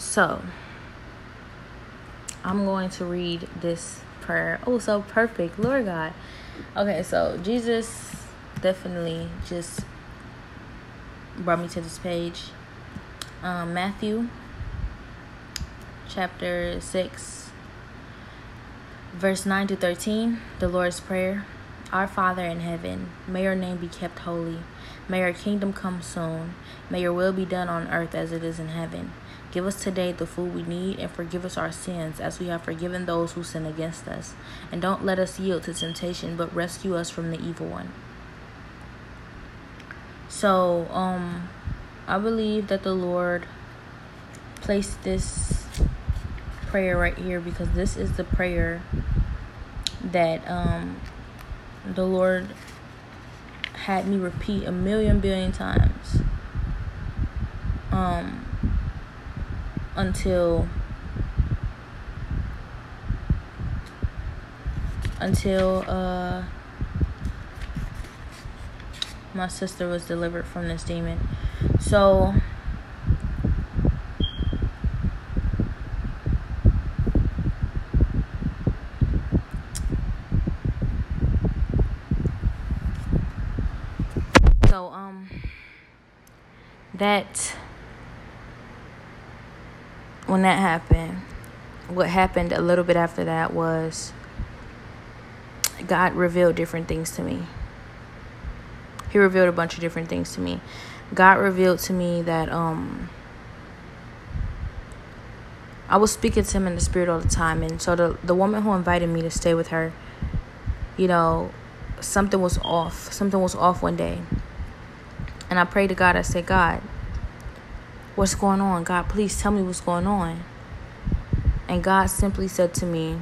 So, I'm going to read this prayer. Oh, so perfect. Lord God. Okay, so Jesus definitely just brought me to this page. Um, Matthew chapter 6, verse 9 to 13, the Lord's Prayer. Our Father in heaven, may your name be kept holy. May your kingdom come soon. May your will be done on earth as it is in heaven. Give us today the food we need and forgive us our sins as we have forgiven those who sin against us. And don't let us yield to temptation, but rescue us from the evil one. So, um, I believe that the Lord placed this prayer right here because this is the prayer that um the Lord had me repeat a million billion times. Um until until uh my sister was delivered from this demon. So So um that when that happened, what happened a little bit after that was God revealed different things to me. He revealed a bunch of different things to me. God revealed to me that um I was speaking to him in the spirit all the time and so the the woman who invited me to stay with her, you know, something was off. Something was off one day. And I prayed to God, I said, God, what's going on? God, please tell me what's going on. And God simply said to me,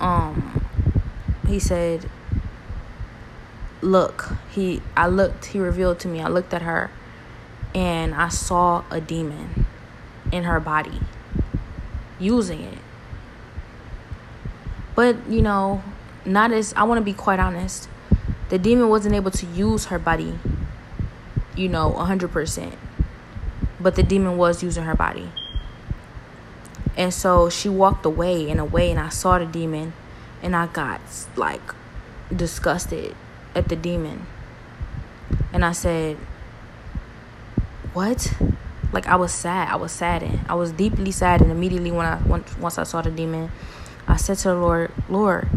um, he said, look, he I looked, he revealed to me, I looked at her and I saw a demon in her body using it. But, you know, not as I want to be quite honest. The demon wasn't able to use her body, you know, 100%. But the demon was using her body. And so she walked away and away, and I saw the demon, and I got like disgusted at the demon. And I said, What? Like I was sad. I was saddened. I was deeply saddened immediately when I once I saw the demon. I said to the Lord, Lord,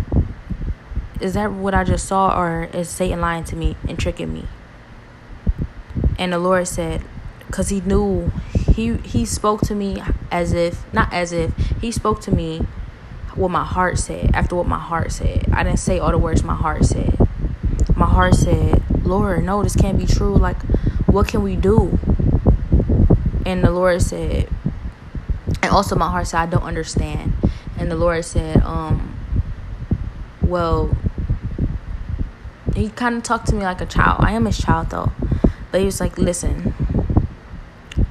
is that what I just saw, or is Satan lying to me and tricking me? And the Lord said, because he knew he he spoke to me as if not as if he spoke to me what my heart said after what my heart said. I didn't say all the words my heart said. My heart said, Lord, no, this can't be true. Like, what can we do? And the Lord said, and also my heart said, I don't understand. And the Lord said, um, well, he kind of talked to me like a child. I am his child though. But he was like, listen,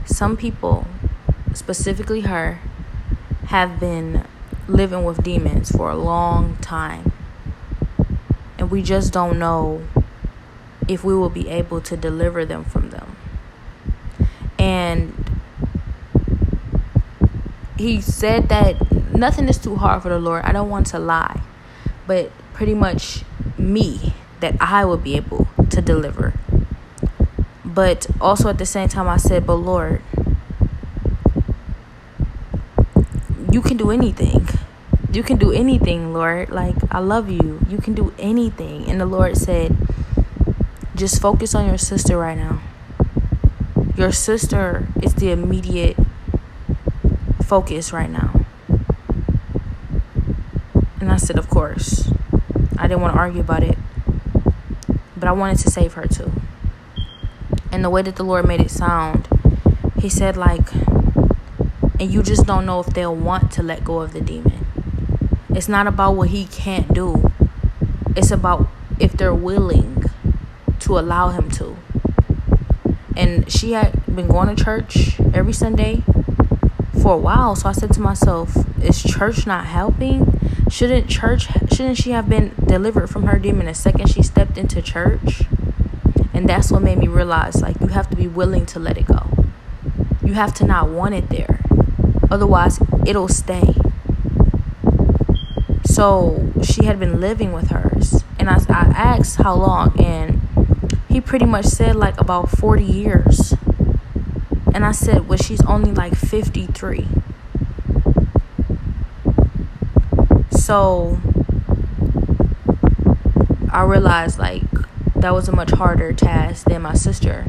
some people, specifically her, have been living with demons for a long time. And we just don't know if we will be able to deliver them from them. And he said that nothing is too hard for the Lord. I don't want to lie, but pretty much me that I will be able to deliver. But also at the same time, I said, But Lord, you can do anything. You can do anything, Lord. Like, I love you. You can do anything. And the Lord said, Just focus on your sister right now. Your sister is the immediate focus right now. And I said, Of course. I didn't want to argue about it. But I wanted to save her too. And the way that the Lord made it sound, He said, like, and you just don't know if they'll want to let go of the demon. It's not about what He can't do, it's about if they're willing to allow Him to. And she had been going to church every Sunday for a while. So I said to myself, is church not helping? Shouldn't church shouldn't she have been delivered from her demon the second she stepped into church? And that's what made me realize like you have to be willing to let it go. You have to not want it there. Otherwise, it'll stay. So she had been living with hers. And I, I asked how long, and he pretty much said like about 40 years. And I said, well, she's only like 53. So I realized like that was a much harder task than my sister,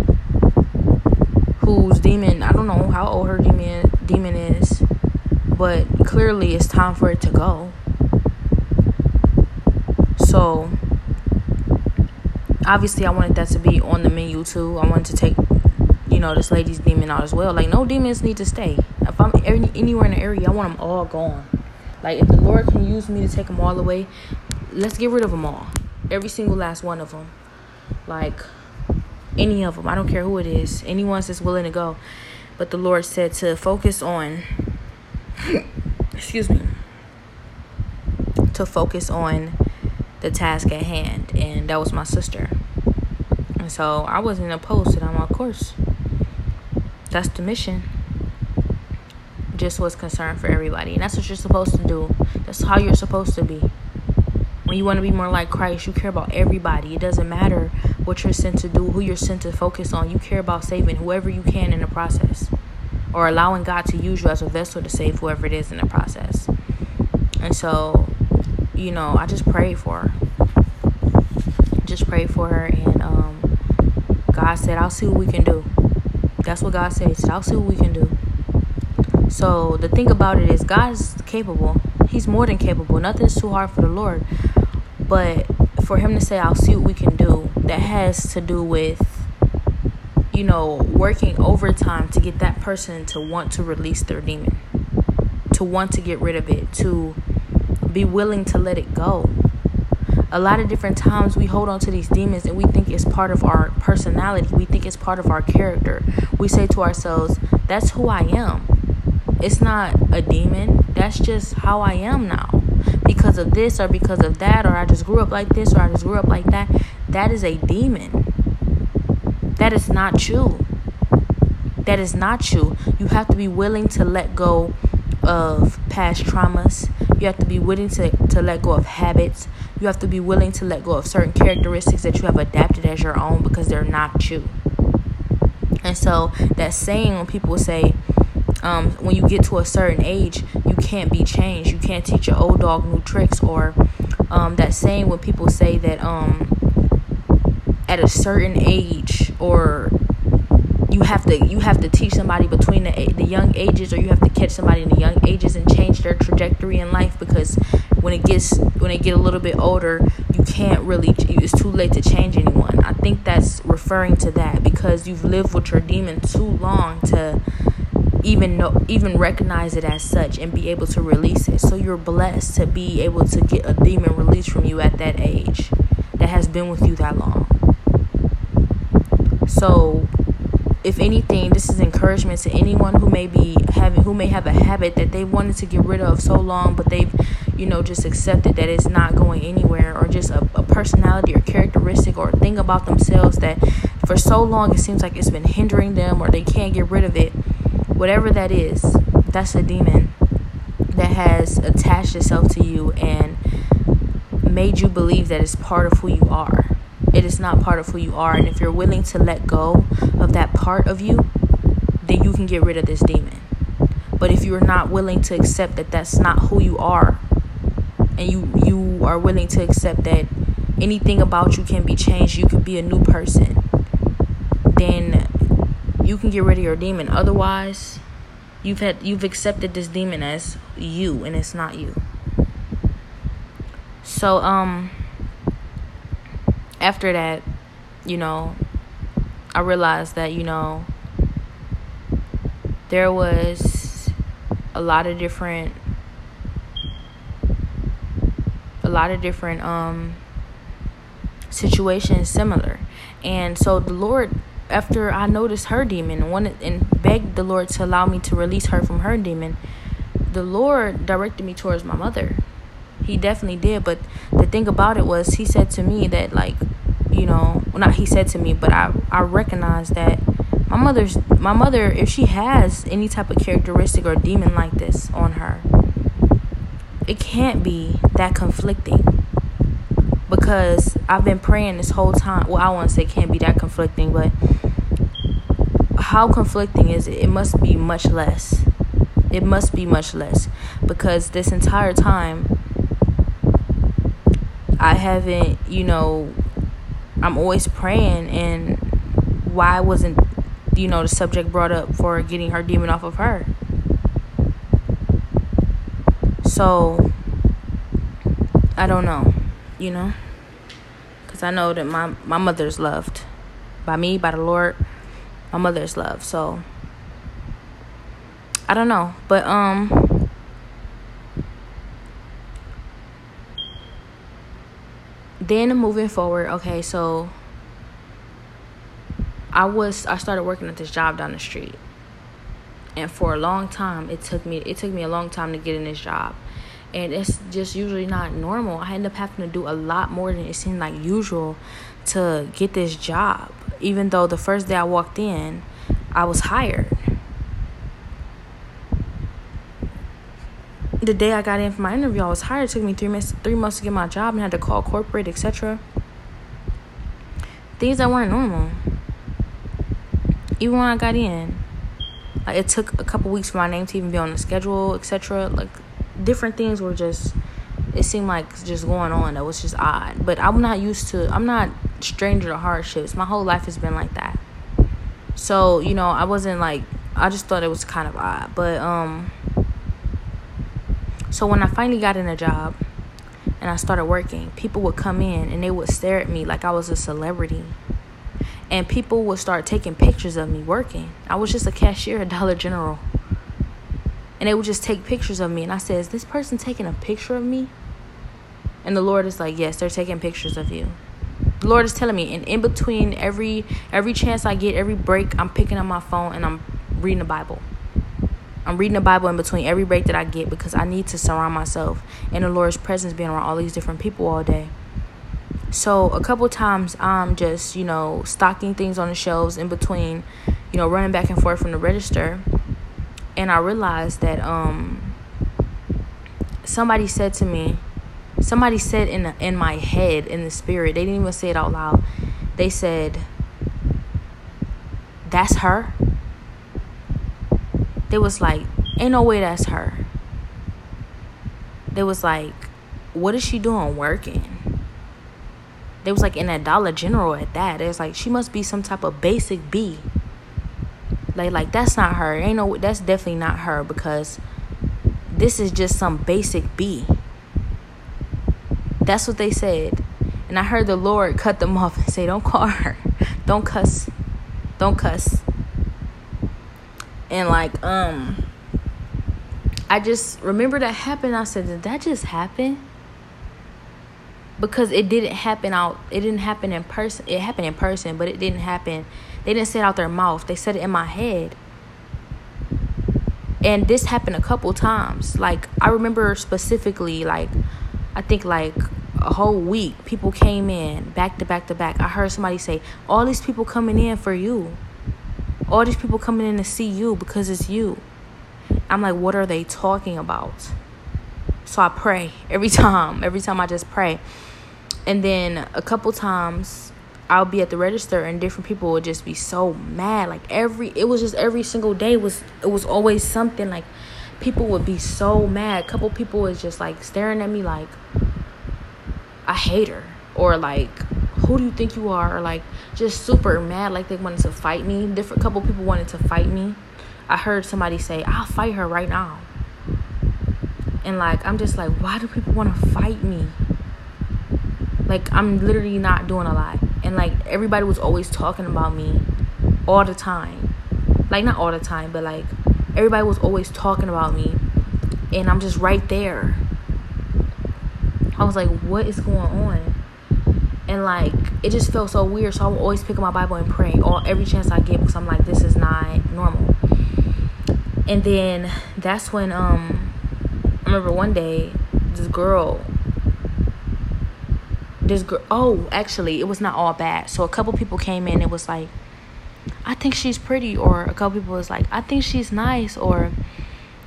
whose demon, I don't know how old her demon, demon is, but clearly it's time for it to go. So obviously I wanted that to be on the menu too. I wanted to take you know this lady's demon out as well. Like no demons need to stay. If I'm any, anywhere in the area, I want them all gone. Like if the Lord can use me to take them all away, let's get rid of them all. Every single last one of them. Like any of them. I don't care who it is. Anyone that's willing to go. But the Lord said to focus on excuse me. To focus on the task at hand and that was my sister. And so I wasn't opposed to them, of course. That's the mission. Just was concerned for everybody. And that's what you're supposed to do. That's how you're supposed to be. When you want to be more like Christ, you care about everybody. It doesn't matter what you're sent to do, who you're sent to focus on. You care about saving whoever you can in the process. Or allowing God to use you as a vessel to save whoever it is in the process. And so, you know, I just prayed for her. Just prayed for her and um God said, I'll see what we can do. That's what God says. I'll see what we can do. So the thing about it is, God's capable. He's more than capable. Nothing's too hard for the Lord. But for Him to say, I'll see what we can do, that has to do with, you know, working overtime to get that person to want to release their demon, to want to get rid of it, to be willing to let it go a lot of different times we hold on to these demons and we think it's part of our personality. We think it's part of our character. We say to ourselves, that's who I am. It's not a demon. That's just how I am now. Because of this or because of that, or I just grew up like this or I just grew up like that. That is a demon. That is not you. That is not you. You have to be willing to let go of past traumas. You have to be willing to, to let go of habits. You have to be willing to let go of certain characteristics that you have adapted as your own because they're not you. And so that saying when people say, um, when you get to a certain age, you can't be changed. You can't teach your old dog new tricks. Or um, that saying when people say that um, at a certain age or you have to you have to teach somebody between the the young ages or you have to catch somebody in the young ages and change their trajectory in life because when it gets when they get a little bit older you can't really it's too late to change anyone i think that's referring to that because you've lived with your demon too long to even know even recognize it as such and be able to release it so you're blessed to be able to get a demon released from you at that age that has been with you that long so if anything, this is encouragement to anyone who may be having who may have a habit that they wanted to get rid of so long, but they've, you know, just accepted that it's not going anywhere, or just a, a personality or characteristic or thing about themselves that for so long it seems like it's been hindering them or they can't get rid of it. Whatever that is, that's a demon that has attached itself to you and made you believe that it's part of who you are it is not part of who you are. And if you're willing to let go of that part of you, then you can get rid of this demon. But if you're not willing to accept that that's not who you are, and you you are willing to accept that anything about you can be changed, you could be a new person, then you can get rid of your demon. Otherwise, you've had you've accepted this demon as you and it's not you. So um after that, you know, I realized that, you know, there was a lot of different a lot of different um situations similar. And so the Lord after I noticed her demon and wanted and begged the Lord to allow me to release her from her demon, the Lord directed me towards my mother he definitely did but the thing about it was he said to me that like you know well not he said to me but i i recognized that My mother's my mother, if she has any type of characteristic or demon like this on her, it can't be that conflicting. Because I've been praying this whole time. Well, I want to say can't be that conflicting, but how conflicting is it? It must be much less. It must be much less because this entire time I haven't, you know, I'm always praying and why wasn't you know the subject brought up for getting her demon off of her? So I don't know, you know? Cuz I know that my my mother's loved by me, by the Lord. My mother's loved. So I don't know, but um then moving forward, okay, so I was I started working at this job down the street. And for a long time it took me it took me a long time to get in this job. And it's just usually not normal. I end up having to do a lot more than it seemed like usual to get this job. Even though the first day I walked in, I was hired. the day I got in for my interview, I was hired. It took me three months, three months to get my job, and had to call corporate, etc. Things that weren't normal. Even when I got in, like it took a couple weeks for my name to even be on the schedule, etc. Like different things were just. It seemed like just going on that was just odd. But I'm not used to. I'm not stranger to hardships. My whole life has been like that. So you know, I wasn't like. I just thought it was kind of odd, but um so when I finally got in a job and I started working, people would come in and they would stare at me like I was a celebrity. And people would start taking pictures of me working. I was just a cashier at Dollar General. And they would just take pictures of me. And I said, Is this person taking a picture of me? And the Lord is like, Yes, they're taking pictures of you. The Lord is telling me, and in between every every chance I get, every break, I'm picking up my phone and I'm reading the Bible. I'm reading the Bible in between every break that I get because I need to surround myself in the Lord's presence, being around all these different people all day. So a couple times I'm just, you know, stocking things on the shelves in between, you know, running back and forth from the register. And I realized that um somebody said to me, somebody said in the, in my head in the spirit, they didn't even say it out loud. They said, "That's her." they was like, ain't no way that's her. They was like, what is she doing working? They was like in a Dollar General at that. It was like she must be some type of basic B. Like like that's not her. Ain't no that's definitely not her because this is just some basic B. That's what they said. And I heard the Lord cut them off and say, Don't call her. Don't cuss. Don't cuss and like um I just remember that happened. I said, Did that just happen? Because it didn't happen out it didn't happen in person. It happened in person, but it didn't happen. They didn't say it out their mouth. They said it in my head. And this happened a couple times. Like I remember specifically like I think like a whole week people came in back to back to back. I heard somebody say, All these people coming in for you all these people coming in to see you because it's you. I'm like, what are they talking about? So I pray every time. Every time I just pray. And then a couple times I'll be at the register and different people would just be so mad. Like every it was just every single day was it was always something like people would be so mad. A couple people was just like staring at me like I hate her or like who do you think you are? Or like just super mad, like they wanted to fight me. Different couple people wanted to fight me. I heard somebody say, I'll fight her right now. And like I'm just like, why do people want to fight me? Like I'm literally not doing a lot. And like everybody was always talking about me all the time. Like not all the time, but like everybody was always talking about me. And I'm just right there. I was like, what is going on? and like it just felt so weird so i would always pick up my bible and pray all every chance i get because i'm like this is not normal and then that's when um i remember one day this girl this girl oh actually it was not all bad so a couple people came in it was like I think she's pretty, or a couple people was like, I think she's nice, or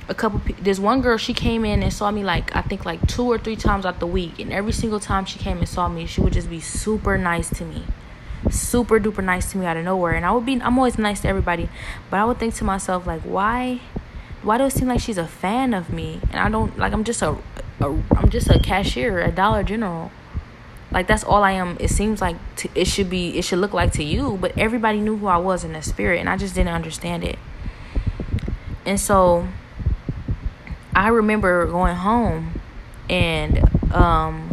a couple. This one girl she came in and saw me like I think like two or three times out the week, and every single time she came and saw me, she would just be super nice to me, super duper nice to me out of nowhere. And I would be, I'm always nice to everybody, but I would think to myself like, why, why do it seem like she's a fan of me? And I don't like I'm just a, a I'm just a cashier at Dollar General like that's all I am. It seems like to, it should be it should look like to you, but everybody knew who I was in the spirit and I just didn't understand it. And so I remember going home and um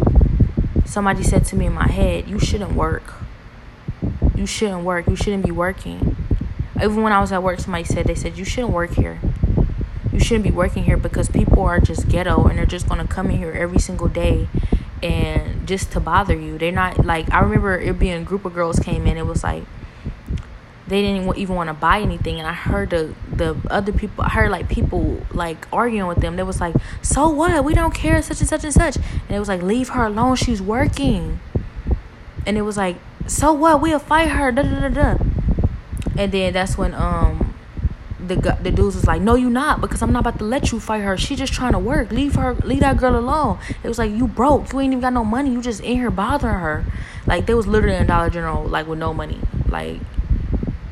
somebody said to me in my head, "You shouldn't work. You shouldn't work. You shouldn't be working." Even when I was at work, somebody said they said, "You shouldn't work here." You shouldn't be working here because people are just ghetto and they're just to come in here every single day and just to bother you. They're not like I remember it being a group of girls came in. It was like they didn't even want to buy anything, and I heard the the other people. I heard like people like arguing with them. They was like, "So what? We don't care, such and such and such." And it was like, "Leave her alone. She's working." And it was like, "So what? We'll fight her." Da da da da. And then that's when um the the dudes was like, "No, you not, because I'm not about to let you fight her. She just trying to work. Leave her, leave that girl alone." It was like, "You broke. You ain't even got no money. You just in here bothering her." Like they was literally in Dollar General, like with no money. Like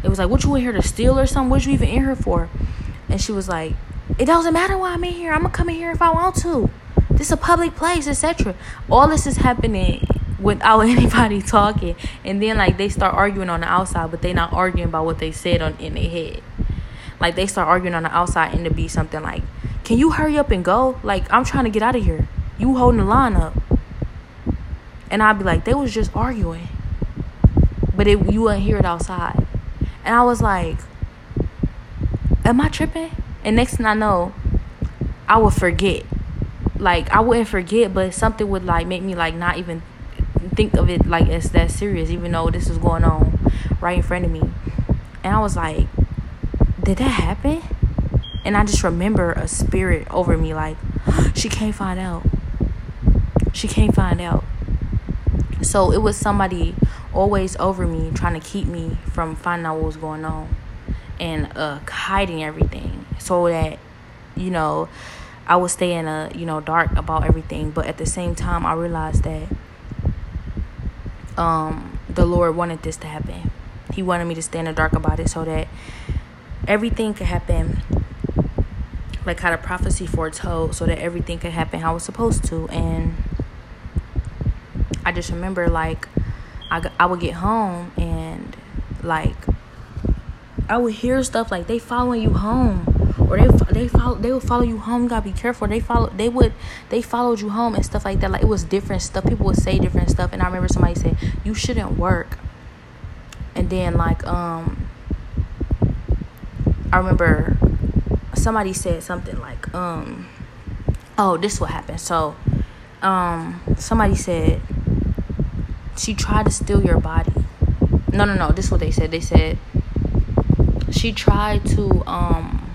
it was like, "What you in here to steal or something? What you even in here for?" And she was like, "It doesn't matter why I'm in here. I'm gonna come in here if I want to. This is a public place, etc." All this is happening without anybody talking, and then like they start arguing on the outside, but they not arguing about what they said on in their head. Like they start arguing on the outside and to be something like, Can you hurry up and go? Like I'm trying to get out of here. You holding the line up. And I'd be like, they was just arguing. But it, you wouldn't hear it outside. And I was like, Am I tripping? And next thing I know, I would forget. Like I wouldn't forget, but something would like make me like not even think of it like it's that serious, even though this is going on right in front of me. And I was like, did that happen? And I just remember a spirit over me like, she can't find out. She can't find out. So it was somebody always over me trying to keep me from finding out what was going on and uh, hiding everything so that, you know, I would stay in a, you know, dark about everything. But at the same time, I realized that um, the Lord wanted this to happen. He wanted me to stay in the dark about it so that everything could happen like how the prophecy foretold so that everything could happen how it's supposed to. And i just remember like I, I would get home and like i would hear stuff like they following you home or they they follow they would follow you home you gotta be careful. They follow they would they followed you home and stuff like that. Like it was different stuff. People would say different stuff. And i remember somebody said you shouldn't work. And then like um I remember somebody said something like, um, oh, this what happened. So, um, somebody said she tried to steal your body. No, no, no. This is what they said. They said she tried to, um,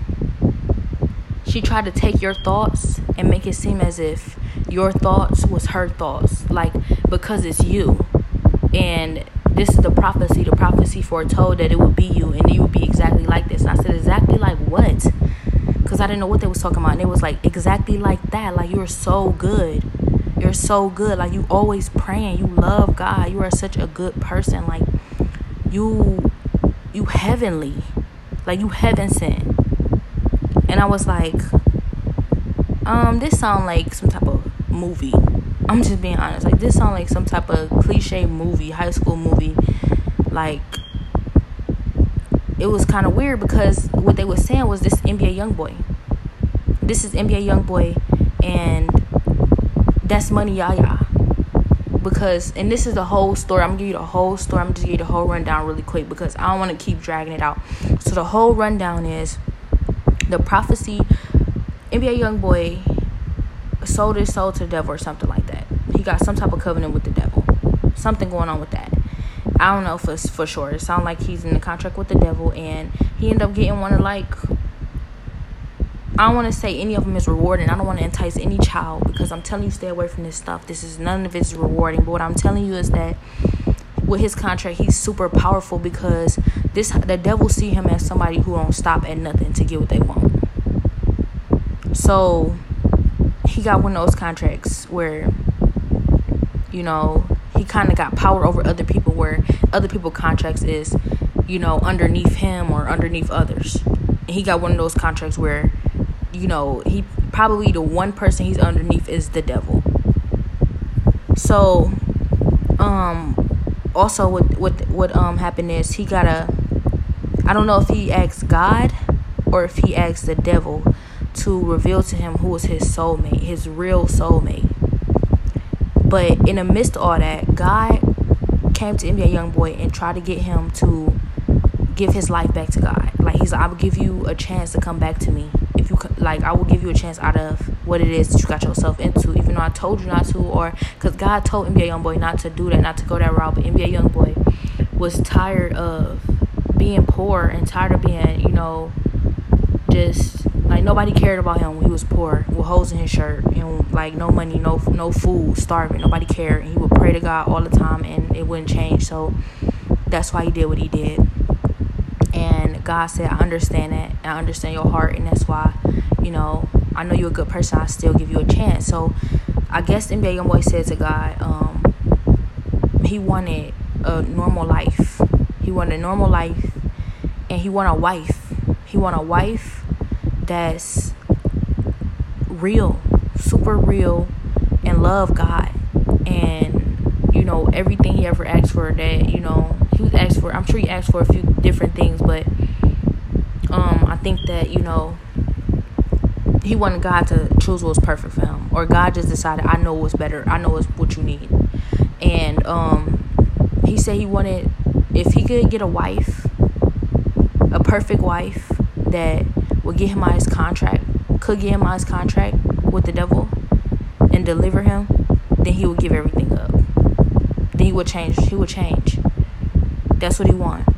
she tried to take your thoughts and make it seem as if your thoughts was her thoughts, like because it's you, and this is the prophecy. The prophecy foretold that it would be you and you would be exactly like this. And I said, exactly like what? Because I didn't know what they was talking about. And it was like, exactly like that. Like, you're so good. You're so good. Like, you always praying. You love God. You are such a good person. Like, you, you heavenly. Like, you heaven sent. And I was like, um, this sound like some type of movie. I'm just being honest. Like this sound like some type of cliche movie, high school movie. Like it was kind of weird because what they were saying was this NBA YoungBoy. This is NBA YoungBoy, and that's Money Yaya. Because and this is the whole story. I'm gonna give you the whole story. I'm gonna just give you the whole rundown really quick because I don't want to keep dragging it out. So the whole rundown is the prophecy. NBA YoungBoy sold his soul to the devil or something like that. He got some type of covenant with the devil. Something going on with that. I don't know for for sure. It sounds like he's in the contract with the devil, and he ended up getting one of like. I don't want to say any of them is rewarding. I don't want to entice any child because I'm telling you stay away from this stuff. This is none of it's rewarding. But what I'm telling you is that with his contract, he's super powerful because this the devil see him as somebody who don't stop at nothing to get what they want. So he got one of those contracts where you know he kind of got power over other people where other people contracts is you know underneath him or underneath others. And he got one of those contracts where you know he probably the one person he's underneath is the devil. So um also what what what um happened is he got a I don't know if he asked God or if he asked the devil to reveal to him who was his soulmate, his real soulmate. But in the midst of all that, God came to NBA Youngboy and tried to get him to give his life back to God. Like he's like, I will give you a chance to come back to me. If you like, I will give you a chance out of what it is that you got yourself into, even though I told you not to, or because God told NBA Youngboy not to do that, not to go that route. But NBA Youngboy was tired of being poor and tired of being, you know, just like nobody cared about him when he was poor, with holes in his shirt, and like no money, no no food, starving. Nobody cared, and he would pray to God all the time, and it wouldn't change. So that's why he did what he did. And God said, "I understand that. I understand your heart, and that's why, you know, I know you're a good person. I still give you a chance." So I guess NBA Youngboy said to God, um, he wanted a normal life. He wanted a normal life, and he wanted a wife. He wanted a wife that's real, super real, and love God. And, you know, everything he ever asked for that, you know, he was asked for, I'm sure he asked for a few different things, but um, I think that, you know, he wanted God to choose what was perfect for him. Or God just decided, I know what's better. I know what you need. And um, he said he wanted, if he could get a wife, a perfect wife that would get him out his contract, could get him out his contract with the devil and deliver him, then he would give everything up. Then he would change. He would change. That's what he want.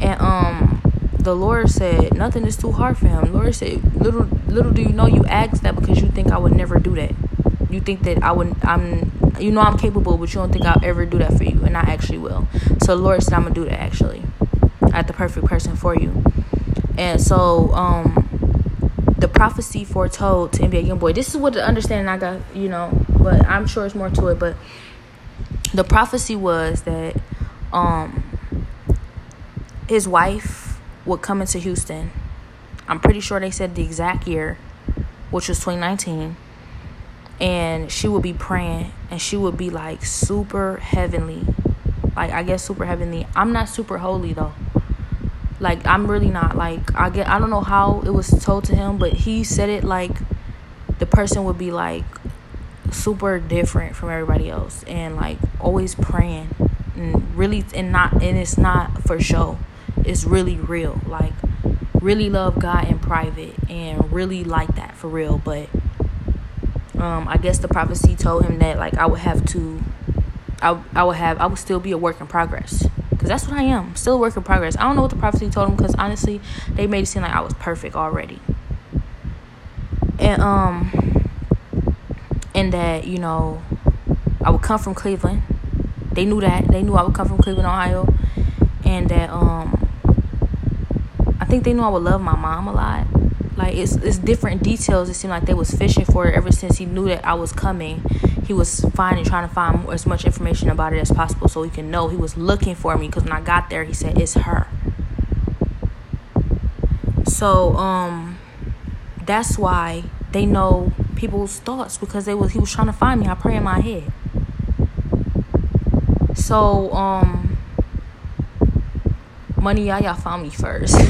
And um the Lord said nothing is too hard for him. The Lord said, little little do you know you asked that because you think I would never do that. You think that I would I'm you know I'm capable, but you don't think I'll ever do that for you, and I actually will. So the Lord said I'm gonna do that actually. I the perfect person for you. And so, um, the prophecy foretold to NBA Youngboy. This is what the understanding I got, you know, but I'm sure it's more to it. But the prophecy was that um, his wife would come into Houston. I'm pretty sure they said the exact year, which was 2019. And she would be praying, and she would be like super heavenly. Like, I guess super heavenly. I'm not super holy though. Like I'm really not like I get I don't know how it was told to him, but he said it like the person would be like super different from everybody else and like always praying and really and not and it's not for show. It's really real. Like really love God in private and really like that for real, but um I guess the prophecy told him that like I would have to I I would have I would still be a work in progress because that's what I am. Still a work in progress. I don't know what the prophecy told him because honestly, they made it seem like I was perfect already. And um, and that you know, I would come from Cleveland. They knew that. They knew I would come from Cleveland, Ohio, and that um, I think they knew I would love my mom a lot. Like it's it's different details. It seemed like they was fishing for it ever since he knew that I was coming he was finding trying to find as much information about it as possible so he can know he was looking for me because when I got there he said it's her. So um that's why they know people's thoughts because they was he was trying to find me. I pray in my head. So um money y'all found me first.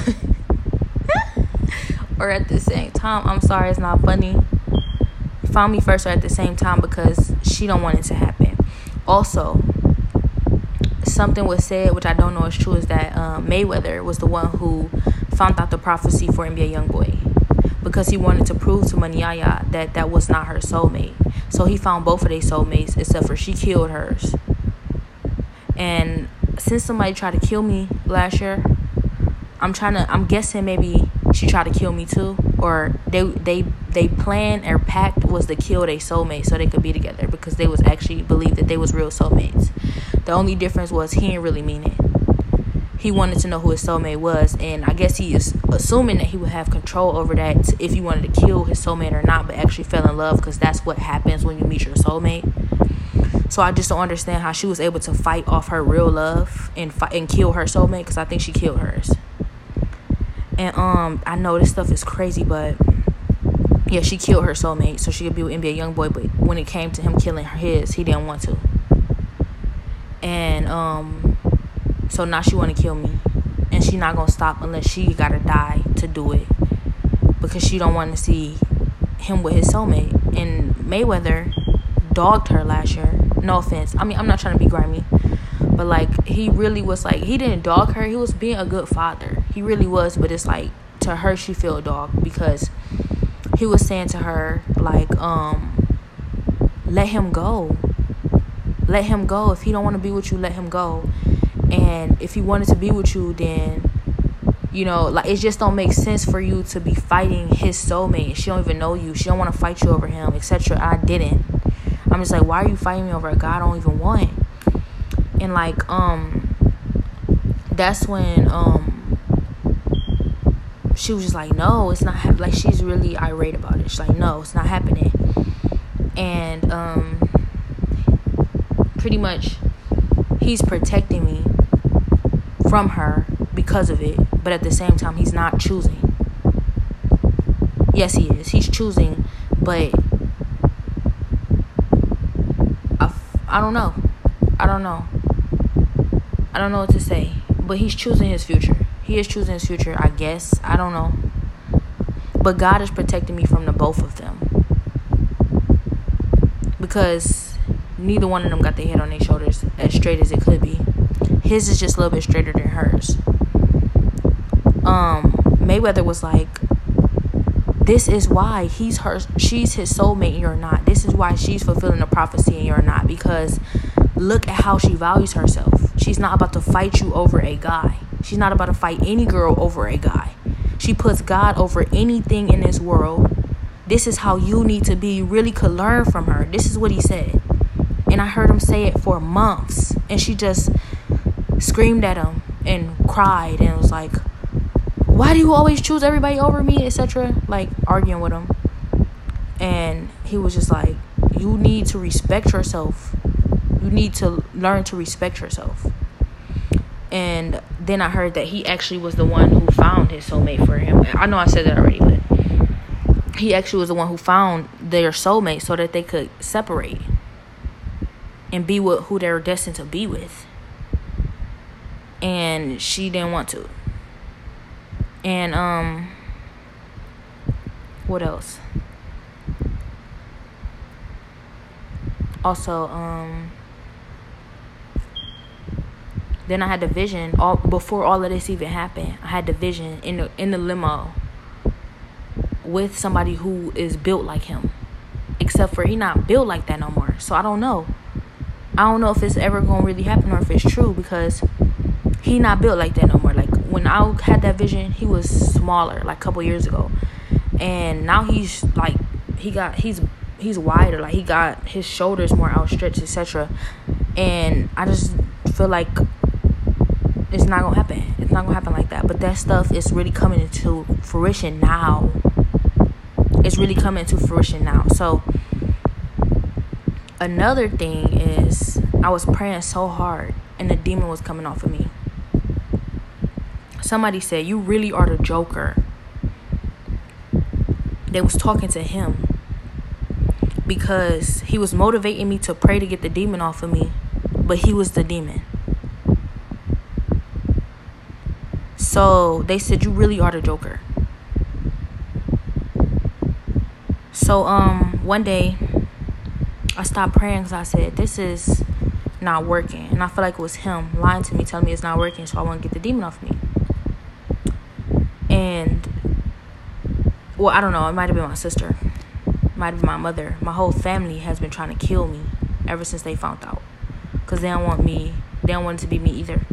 or at the same time, I'm sorry it's not funny found me first or at the same time because she don't want it to happen. Also, something was said, which I don't know is true, is that um, Mayweather was the one who found out the prophecy for NBA YoungBoy because he wanted to prove to Maniaya that that was not her soulmate. So he found both of their soulmates, except for she killed hers. And since somebody tried to kill me last year, I'm trying to, I'm guessing maybe she tried to kill me too, or they they they plan or pact was to kill their soulmate so they could be together because they was actually believed that they was real soulmates. The only difference was he didn't really mean it. He wanted to know who his soulmate was, and I guess he is assuming that he would have control over that if he wanted to kill his soulmate or not, but actually fell in love because that's what happens when you meet your soulmate. So I just don't understand how she was able to fight off her real love and fight and kill her soulmate because I think she killed hers. And um, I know this stuff is crazy, but yeah, she killed her soulmate so she could be with NBA YoungBoy. But when it came to him killing his, he didn't want to. And um, so now she want to kill me, and she not gonna stop unless she gotta die to do it, because she don't want to see him with his soulmate. And Mayweather dogged her last year. No offense. I mean, I'm not trying to be grimy, but like he really was like he didn't dog her. He was being a good father. He really was. But it's like to her she feel dog because he was saying to her like um let him go. Let him go. If he don't want to be with you let him go. And if he wanted to be with you then you know like it just don't make sense for you to be fighting his soulmate. She don't even know you. She don't want to fight you over him etc i didn't. I'm just like why are you fighting me over a guy i don't even want? And like um that's when um she was just like no it's not happening like she's really irate about it. She's like no it's not happening. And um pretty much he's protecting me from her because of it but at the same time he's not choosing. Yes he is. He's choosing but I, I don't know. I don't know. I don't know what to say, but he's choosing his future. He is choosing his future, I guess. I don't know. But God is protecting me from the both of them. Because neither one of them got their head on their shoulders as straight as it could be. His is just a little bit straighter than hers. Um, Mayweather was like, this is why he's her she's his soulmate and you're not. This is why she's fulfilling the prophecy and you're not. Because look at how she values herself She's not about to fight you over a guy. She's not about to fight any girl over a guy. She puts God over anything in this world. This is how you need to be. You really could learn from her. This is what he said. And I heard him say it for months. And she just screamed at him and cried and was like, Why do you always choose everybody over me? etc. Like arguing with him. And he was just like, You need to respect yourself you need to learn to respect yourself. And then I heard that he actually was the one who found his soulmate for him. I know I said that already, but he actually was the one who found their soulmate so that they could separate and be with who they were destined to be with. And she didn't want to. And um what else? Also, um then I had the vision all before all of this even happened. I had the vision in the in the limo with somebody who is built like him. Except for he not built like that no more. So I don't know. I don't know if it's ever gonna really happen or if it's true because he not built like that no more. Like when I had that vision, he was smaller like a couple years ago, and now he's like he got he's he's wider. Like he got his shoulders more outstretched, etc. And I just feel like it's not gonna happen. It's not gonna happen like that. But that stuff is really coming into fruition now. It's really coming into fruition now. So another thing is I was praying so hard and the demon was coming off of me. Somebody said, You really are the joker. They was talking to him because he was motivating me to pray to get the demon off of me, but he was the demon. So they said you really are the Joker. So um one day I stopped praying because I said this is not working, and I feel like it was him lying to me, telling me it's not working, so I want to get the demon off me. And well, I don't know. It might have been my sister, might have been my mother. My whole family has been trying to kill me ever since they found out, because they don't want me. They don't want it to be me either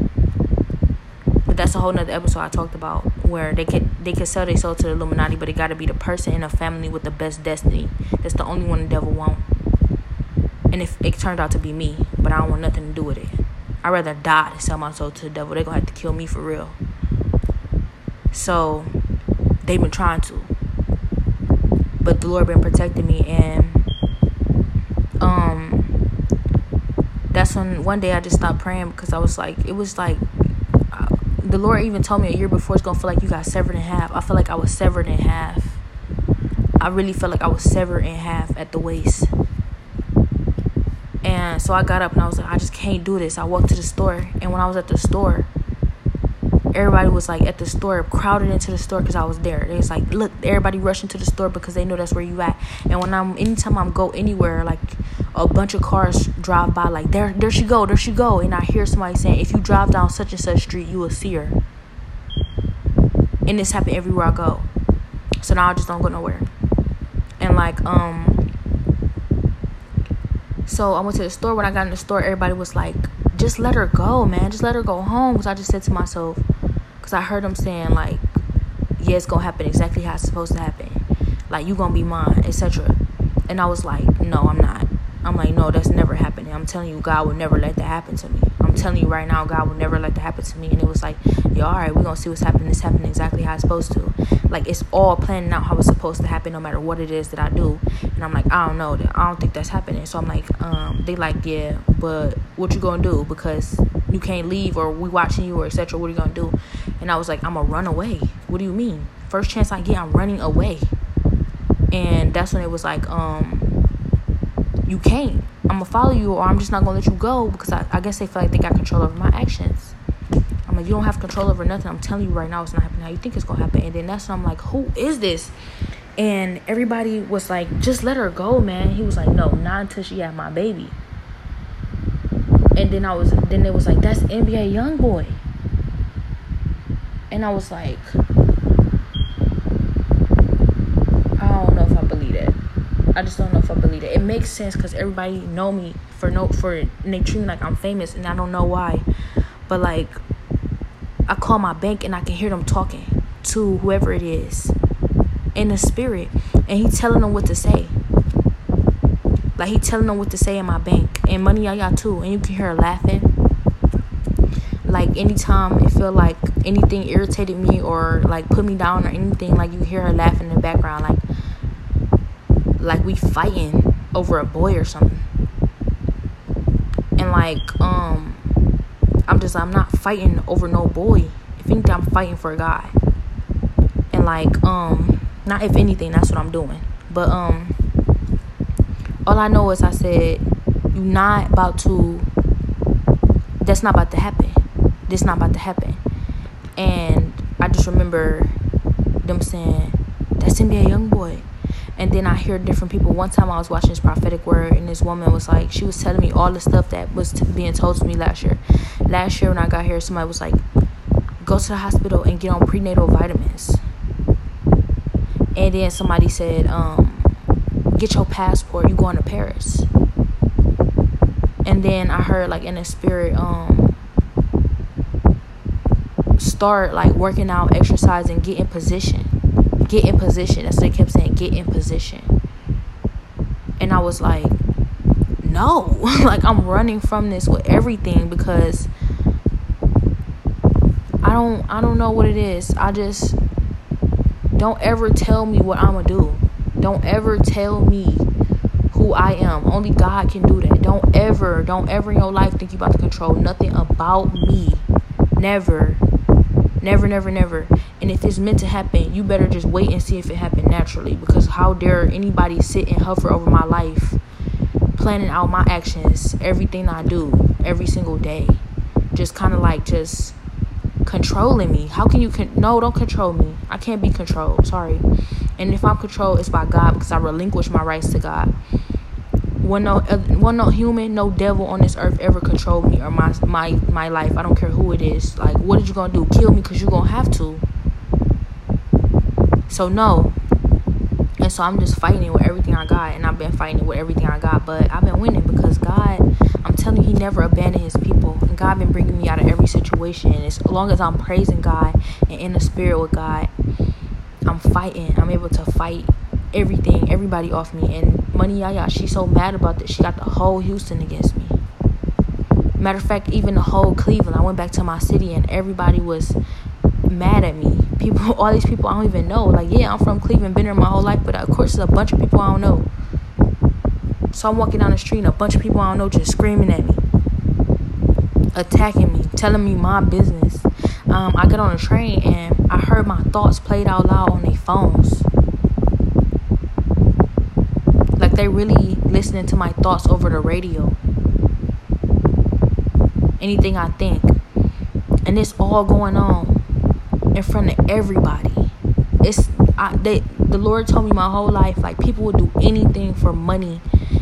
that's a whole nother episode I talked about where they could they could sell their soul to the Illuminati, but it got to be the person in a family with the best destiny. That's the only one the devil won't. And if it turned out to be me, but I don't want nothing to do with it. I'd rather die than sell my soul to the devil. They're gonna have to kill me for real. So they've been trying to. But the Lord been protecting me and um that's when one day I just stopped praying because I was like it was like the Lord even told me a year before it's gonna feel like you got severed in half. I feel like I was severed in half. I really felt like I was severed in half at the waist. And so I got up and I was like, I just can't do this. I walked to the store, and when I was at the store, everybody was like at the store, crowded into the store because I was there. It was like, look, everybody rushing to the store because they know that's where you at. And when I'm, anytime I'm go anywhere, like a bunch of cars drive by, like there, there she go, there she go, and I hear somebody saying, if you drive down such and such street, you will see her. And this happened everywhere I go. So now I just don't go nowhere. And like, um, so I went to the store. When I got in the store, everybody was like, just let her go, man. Just let her go home. Because I just said to myself, because I heard them saying, like, yeah, it's going to happen exactly how it's supposed to happen. Like, you going to be mine, etc. And I was like, no, I'm not. I'm like, no, that's never happening. I'm telling you, God would never let that happen to me. I'm telling you right now, God would never let that happen to me. And it was like, yeah, all right, we're going to see what's happening. It's happening exactly how it's supposed to. Like, it's all planning out how it's supposed to happen no matter what it is that I do. And I'm like, I don't know. I don't think that's happening. So I'm like, um, they like, yeah, but what you going to do? Because you can't leave or we watching you or etc. What are you going to do? And I was like, I'm going to run away. What do you mean? First chance I get, I'm running away. And that's when it was like, um, you can't. I'm gonna follow you, or I'm just not gonna let you go because I, I guess they feel like they got control over my actions. I'm like, you don't have control over nothing. I'm telling you right now, it's not happening how you think it's gonna happen. And then that's when I'm like, who is this? And everybody was like, just let her go, man. He was like, no, not until she had my baby. And then I was, then it was like, that's NBA YoungBoy. And I was like, I just don't know if I believe it. It makes sense because everybody know me for no for and they treat me like I'm famous, and I don't know why. But like, I call my bank and I can hear them talking to whoever it is in the spirit, and he telling them what to say. Like he telling them what to say in my bank, and money y'all too, and you can hear her laughing. Like anytime it feel like anything irritated me or like put me down or anything, like you hear her laughing in the background, like like we fighting over a boy or something. And like, um, I'm just I'm not fighting over no boy. If anything, I'm fighting for a guy. And like, um, not if anything, that's what I'm doing. But um, all I know is I said you're not about to. That's not about to happen. This not about to happen. And I just remember them saying, "That's gonna be a young YoungBoy." And then I hear different people. One time I was watching this prophetic word, and this woman was like, she was telling me all the stuff that was t- being told to me last year. Last year when I got here, somebody was like, go to the hospital and get on prenatal vitamins. And then somebody said, um, get your passport, you going to Paris. And then I heard like in the spirit, um, start like working out, exercising, get in position get in position. That's what they kept saying, get in position. And I was like, no. like I'm running from this with everything because I don't I don't know what it is. I just don't ever tell me what I'm gonna do. Don't ever tell me who I am. Only God can do that. Don't ever, don't ever in your life think you about to control nothing about me. Never. Never, never, never. And if it's meant to happen, you better just wait and see if it happened naturally. Because how dare anybody sit and hover over my life, planning out my actions, everything I do, every single day. Just kind of like just controlling me. How can you con- no, don't control me. I can't be controlled. Sorry. And if I'm controlled, it's by God because I relinquish my rights to God. When no, uh, when no human, no devil on this earth ever controlled me or my my my life. I don't care who it is. Like, what are you gonna do? Kill me? Cause you gonna have to. So no. And so I'm just fighting with everything I got, and I've been fighting with everything I got, but I've been winning because God, I'm telling you, He never abandoned His people. And God been bringing me out of every situation. And as long as I'm praising God and in the spirit with God, I'm fighting. I'm able to fight everything, everybody off me. And Money Yaya, she's so mad about this. She got the whole Houston against me. Matter of fact, even the whole Cleveland. I went back to my city and everybody was mad at me. People, all these people I don't even know. Like, yeah, I'm from Cleveland, been here my whole life, but of course, there's a bunch of people I don't know. So I'm walking down the street and a bunch of people I don't know just screaming at me, attacking me, telling me my business. Um, I get on a train and I heard my thoughts played out loud on their phones. Like they really listening to my thoughts over the radio. Anything I think. And it's all going on in front of everybody. It's I, they, the Lord told me my whole life like people will do anything for money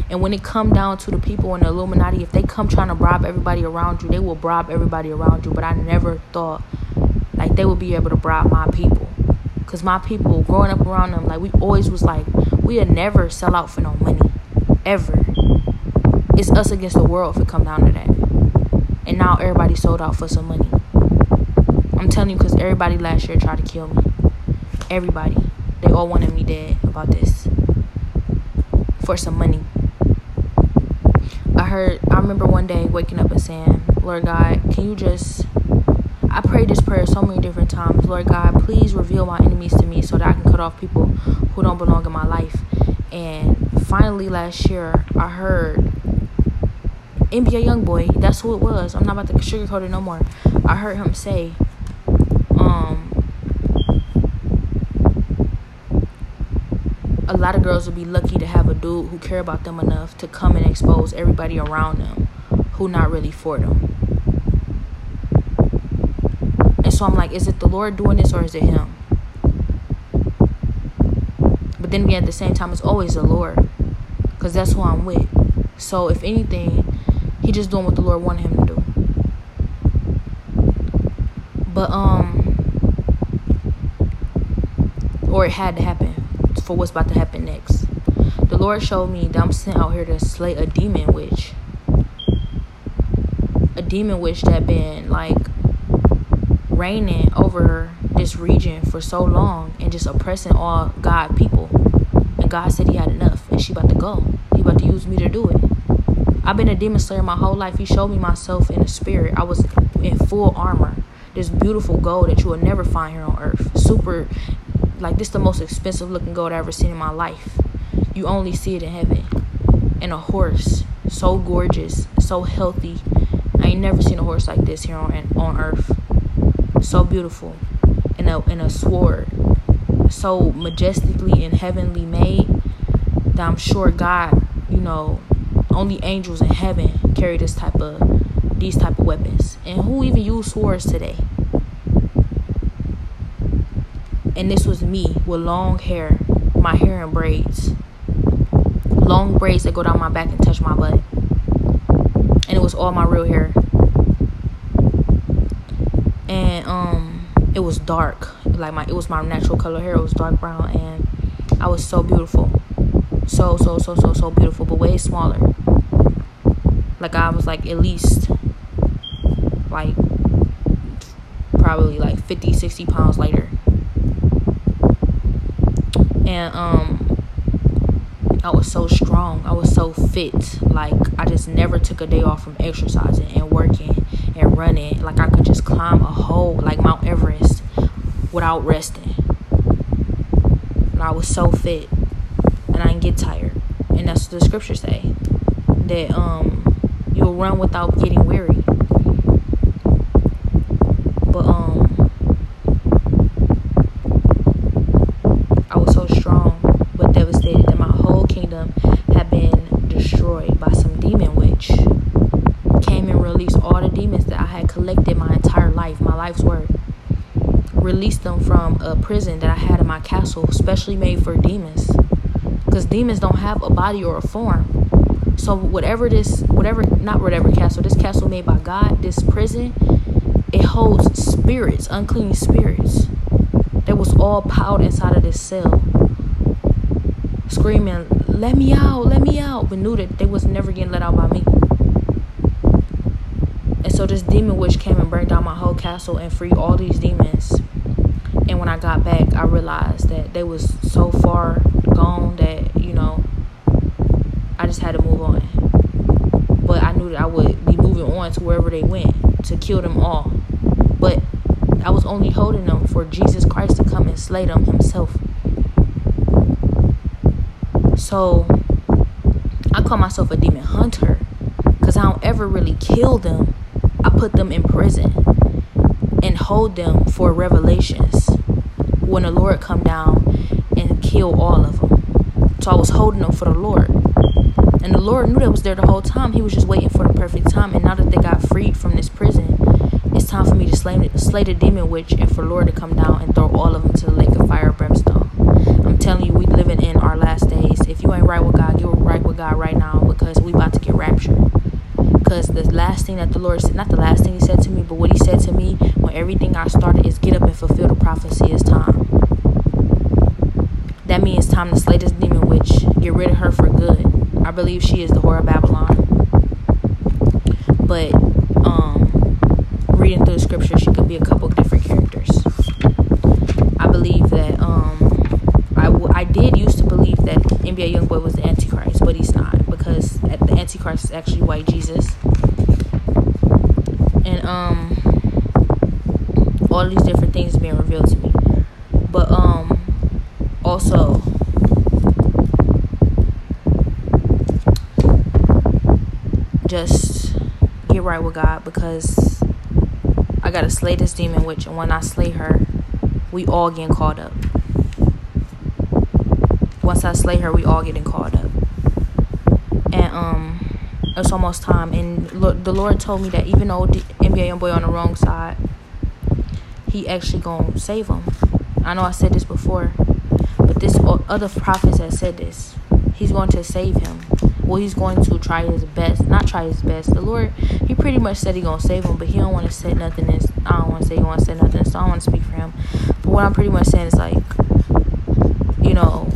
and when it come down to the people in the Illuminati, if they come trying to bribe everybody around you, they will bribe everybody around you. But I never thought like they would be able to bribe my people. Cause my people growing up around them, like we always was like, we'd never sell out for no money. Ever. It's us against the world if it come down to that. And now everybody sold out for some money. I'm telling you, because everybody last year tried to kill me. Everybody. They all wanted me dead about this. For some money. I heard, I remember one day waking up and saying, Lord God, can you just, I prayed this prayer so many different times. Lord God, please reveal my enemies to me so that I can cut off people who don't belong in my life. And finally last year, I heard NBA YoungBoy, that's who it was. I'm not about to sugarcoat it no more. I heard him say, um, a lot of girls will be lucky to have a dude who care about them enough to come and expose everybody around them who not really for them. And so I'm like, is it the Lord doing this or is it him? But then again, at the same time, it's always the Lord. Because that's who I'm with. So if anything, he just doing what the Lord wanted him to do. But um it had to happen for what's about to happen next. The Lord showed me that I'm sent out here to slay a demon witch. A demon witch that been like reigning over this region for so long and just oppressing all God people. And God said he had enough and she about to go. He about to use me to do it. I've been a demon slayer my whole life. He showed me myself in the spirit. I was in full armor. This beautiful gold that you will never find here on earth. Super like this the most expensive looking gold I've ever seen in my life. You only see it in heaven. And a horse, so gorgeous, so healthy. I ain't never seen a horse like this here on on earth. So beautiful. And a and a sword. So majestically and heavenly made that I'm sure God, you know, only angels in heaven carry this type of these type of weapons. And who even use swords today? And this was me with long hair, my hair in braids. Long braids that go down my back and touch my butt. And it was all my real hair. And um it was dark. Like my it was my natural color hair. It was dark brown and I was so beautiful. So so so so so beautiful, but way smaller. Like I was like at least like probably like 50 60 pounds lighter and um I was so strong. I was so fit. Like I just never took a day off from exercising and working and running. Like I could just climb a whole like Mount Everest without resting. And I was so fit and I didn't get tired. And that's what the scriptures say. That um you'll run without getting weary. But um release them from a prison that I had in my castle, specially made for demons. Because demons don't have a body or a form. So whatever this, whatever, not whatever castle, this castle made by God, this prison, it holds spirits, unclean spirits. That was all piled inside of this cell. Screaming, let me out, let me out. But knew that they was never getting let out by me. And so this demon witch came and burned down my whole castle and freed all these demons. And when I got back, I realized that they was so far gone that, you know, I just had to move on. But I knew that I would be moving on to wherever they went to kill them all. But I was only holding them for Jesus Christ to come and slay them himself. So I call myself a demon hunter because I don't ever really kill them. I put them in prison and hold them for revelations when the Lord come down and kill all of them. So I was holding them for the Lord. And the Lord knew that was there the whole time. He was just waiting for the perfect time. And now that they got freed from this prison, it's time for me to slay, slay the demon witch and for Lord to come down and throw all of them to the lake of fire brimstone. I'm telling you, we living in our last days. If you ain't right with God, get right with God right now because we about to get raptured. Because the last thing that the Lord said, not the last thing He said to me, but what He said to me when everything I started is get up and fulfill the prophecy. It's time. That means time to slay this demon witch, get rid of her for good. I believe she is the whore of Babylon. But um, reading through the scripture, she could be a couple different characters. I believe that um, I, w- I did used to believe that NBA YoungBoy was the Antichrist, but he's not Antichrist is actually white Jesus. And um, all these different things being revealed to me. But um, also just get right with God because I gotta slay this demon witch, and when I slay her, we all getting caught up. Once I slay her, we all getting caught up. And um, it's almost time. And the Lord told me that even though the NBA YoungBoy on the wrong side, He actually gonna save him. I know I said this before, but this other prophets have said this. He's going to save him well he's going to try his best not try his best the lord he pretty much said he gonna save him but he don't want to say nothing is i don't want to say he want to say nothing so i don't want to speak for him but what i'm pretty much saying is like you know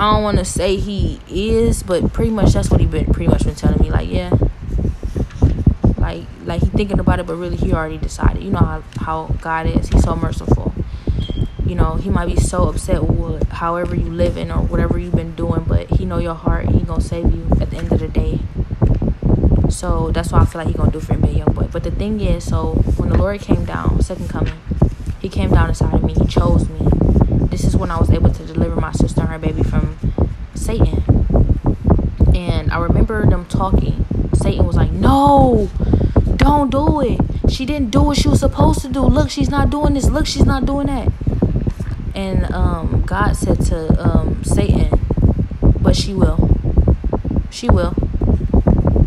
i don't want to say he is but pretty much that's what he been pretty much been telling me like yeah. Like like he thinking about it but really he already decided. You know how, how god is he's so merciful. You know he might be so upset with however you living or whatever you've been doing but he know your heart he gonna save you at the end of the day. So that's why i feel like he gonna do for me young boy but the thing is so when the lord came down second coming he came down inside of me he chose me this is when i was able to deliver my sister and her baby from satan and i remember them talking satan was like no don't do it she didn't do what she was supposed to do look she's not doing this look she's not doing that and um, God said to um, Satan, but she will. She will.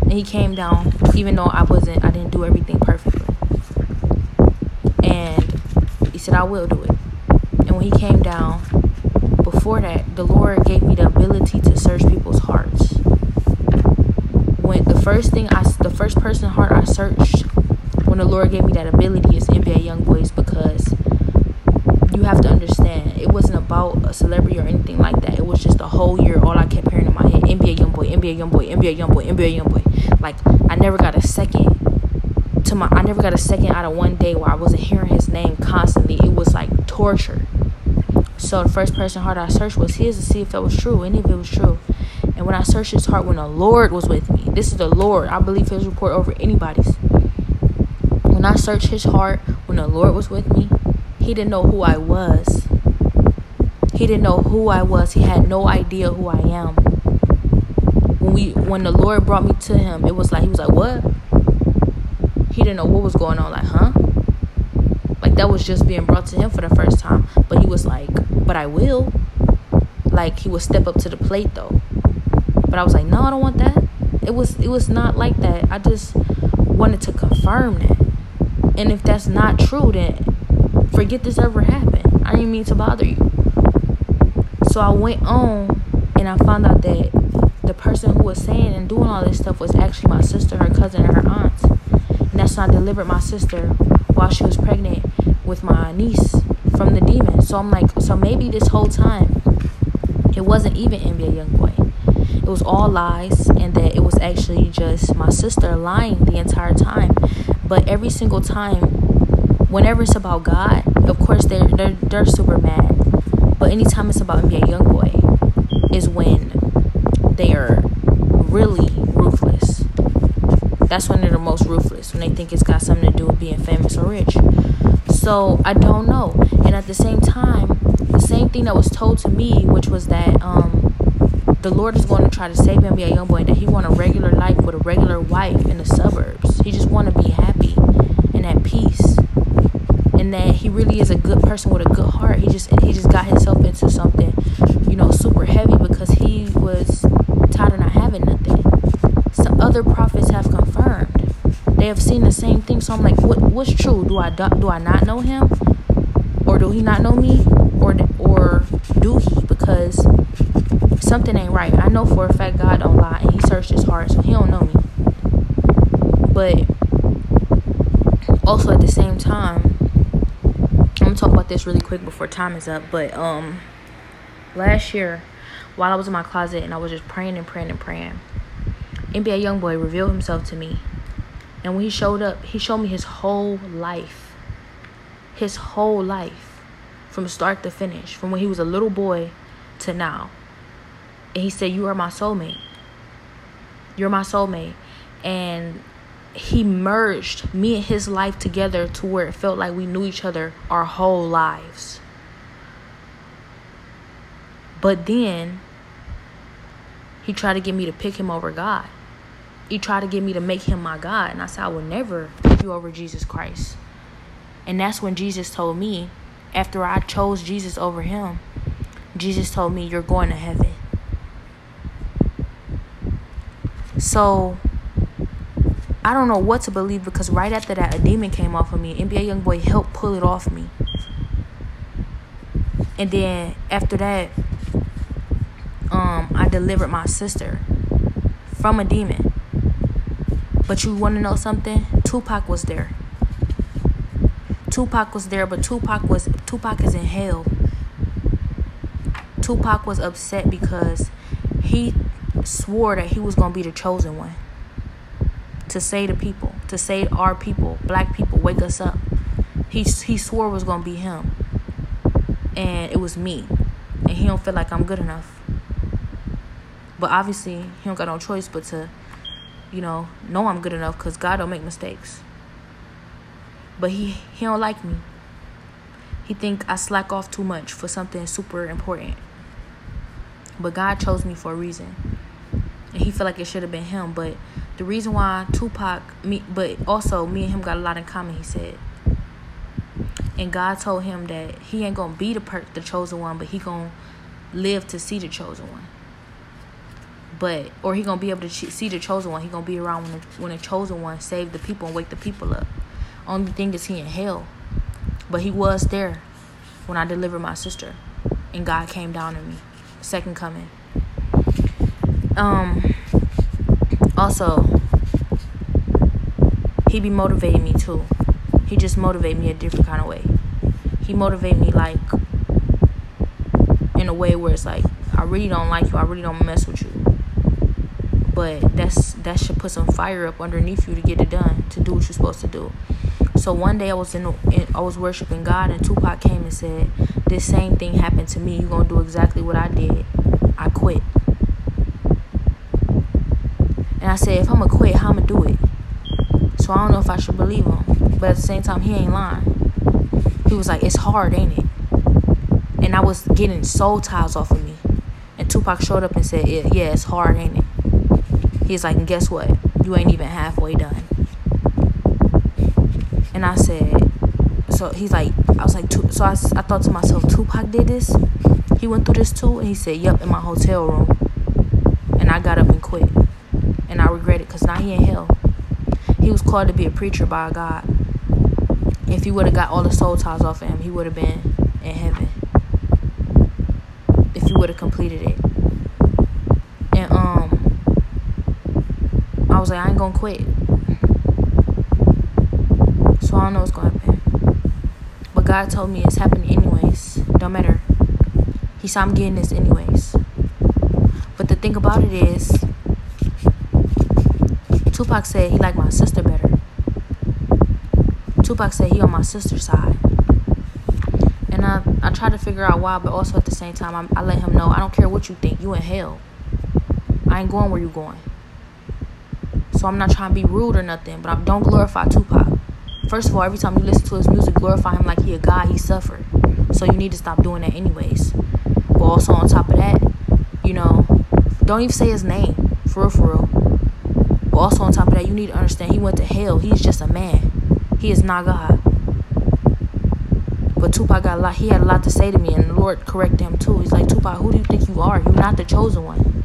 And he came down, even though I wasn't, I didn't do everything perfectly. And he said, I will do it. And when he came down, before that, the Lord gave me the ability to search people's hearts. When the first thing I, the first person heart I searched, when the Lord gave me that ability is NBA YoungBoy's because you have to understand it wasn't about a celebrity or anything like that. It was just a whole year. All I kept hearing in my head: NBA YoungBoy, NBA YoungBoy, NBA YoungBoy, NBA YoungBoy. Like I never got a second to my. I never got a second out of one day where I wasn't hearing his name constantly. It was like torture. So the first person heart I searched was his to see if that was true, any if it was true. And when I searched his heart, when the Lord was with me, this is the Lord. I believe His report over anybody's. When I searched his heart, when the Lord was with me, he didn't know who I was. He didn't know who I was. He had no idea who I am. When we when the Lord brought me to him, it was like he was like, "What?" He didn't know what was going on like, "Huh?" Like that was just being brought to him for the first time, but he was like, "But I will." Like he would step up to the plate though. But I was like, "No, I don't want that." It was it was not like that. I just wanted to confirm that. And if that's not true, then forget this ever happened. I didn't mean to bother you. So I went on and I found out that the person who was saying and doing all this stuff was actually my sister, her cousin, and her aunt. And that's when I delivered my sister while she was pregnant with my niece from the demon. So I'm like, so maybe this whole time it wasn't even NBA YoungBoy. it was all lies and that it was actually just my sister lying the entire time. But every single time, whenever it's about God, of course they're they're, they're super mad. But anytime it's about NBA YoungBoy, is when they are really. That's when they're the most ruthless when they think it's got something to do with being famous or rich. So I don't know. And at the same time, the same thing that was told to me, which was that um, the Lord is going to try to save him, be a young boy, that he want a regular life with a regular wife in the suburbs. He just want to be happy and at peace, and that he really is a good person with a good heart. He just he just got himself into something, you know, super heavy because he was tired of not having nothing. Some other prophets have confirmed they have seen the same thing. So I'm like, what what's true? Do I do I not know him, or do he not know me, or or do he? Because something ain't right. I know for a fact God don't lie and he searched his heart, so he don't know me. But also at the same time, I'm gonna talk about this really quick before time is up. But um last year, while I was in my closet and I was just praying and praying and praying, NBA YoungBoy revealed himself to me. And when he showed up, he showed me his whole life. His whole life. From start to finish. From when he was a little boy to now. And he said, You are my soulmate. You're my soulmate. And he merged me and his life together to where it felt like we knew each other our whole lives. But then he tried to get me to pick him over God. He tried to get me to make him my God. And I said, I will never pick you over Jesus Christ. And that's when Jesus told me, after I chose Jesus over him, Jesus told me, You're going to heaven. So I don't know what to believe because right after that, a demon came off of me. NBA YoungBoy helped pull it off me. And then after that, um, I delivered my sister from a demon. But you want to know something? Tupac was there. Tupac was there, but Tupac was Tupac is in hell. Tupac was upset because he swore that he was going to be the chosen one to say to people, to say our people, black people, wake us up. He, he swore it was going to be him. And it was me. And he don't feel like I'm good enough. But obviously, he don't got no choice but to, you know, know I'm good enough because God don't make mistakes. But he, he don't like me. He think I slack off too much for something super important. But God chose me for a reason and he felt like it should have been him. But the reason why Tupac, me, but also me and him got a lot in common. He said, and God told him that he ain't gonna be the per- the chosen one, but he gonna live to see the chosen one. But or he gonna be able to see the chosen one. He gonna be around when the, when the chosen one save the people and wake the people up. Only thing is he in hell, but he was there when I delivered my sister, and God came down to me, second coming. Um. Also, he be motivating me too. He just motivate me a different kind of way. He motivate me like in a way where it's like I really don't like you. I really don't mess with you. But that's that should put some fire up underneath you to get it done to do what you're supposed to do. So one day I was in, in I was worshiping God and Tupac came and said, "This same thing happened to me. you're gonna do exactly what I did? I quit." And I said, if I'm gonna quit, how I'm gonna do it? So I don't know if I should believe him. But at the same time, he ain't lying. He was like, it's hard, ain't it? And I was getting soul ties off of me. And Tupac showed up and said, yeah, yeah, it's hard, ain't it? He's like, guess what? You ain't even halfway done. And I said, so he's like, I was like, so I, I thought to myself, Tupac did this? He went through this too? And he said, yep, in my hotel room. And I got up and quit and I regret it because now he in hell. He was called to be a preacher by God. If he would have got all the soul ties off of him, he would have been in heaven. If he would have completed it. And um I was like, I ain't gonna quit. So I don't know what's gonna happen. But God told me it's happening anyways. Don't matter. He said I'm getting this anyways. But the thing about it is, Tupac said he liked my sister better. Tupac said he on my sister's side. And I, I try to figure out why, but also at the same time, I, I let him know I don't care what you think. You in hell. I ain't going where you going. So I'm not trying to be rude or nothing, but I don't glorify Tupac. First of all, every time you listen to his music, glorify him like he a god, he suffered. So you need to stop doing that anyways. But also on top of that, you know, don't even say his name. For real, for real. But also on top of that, you need to understand he went to hell. He's just a man. He is not God. But Tupac got a lot he had a lot to say to me and the Lord corrected him too. He's like, Tupac, who do you think you are? You're not the chosen one.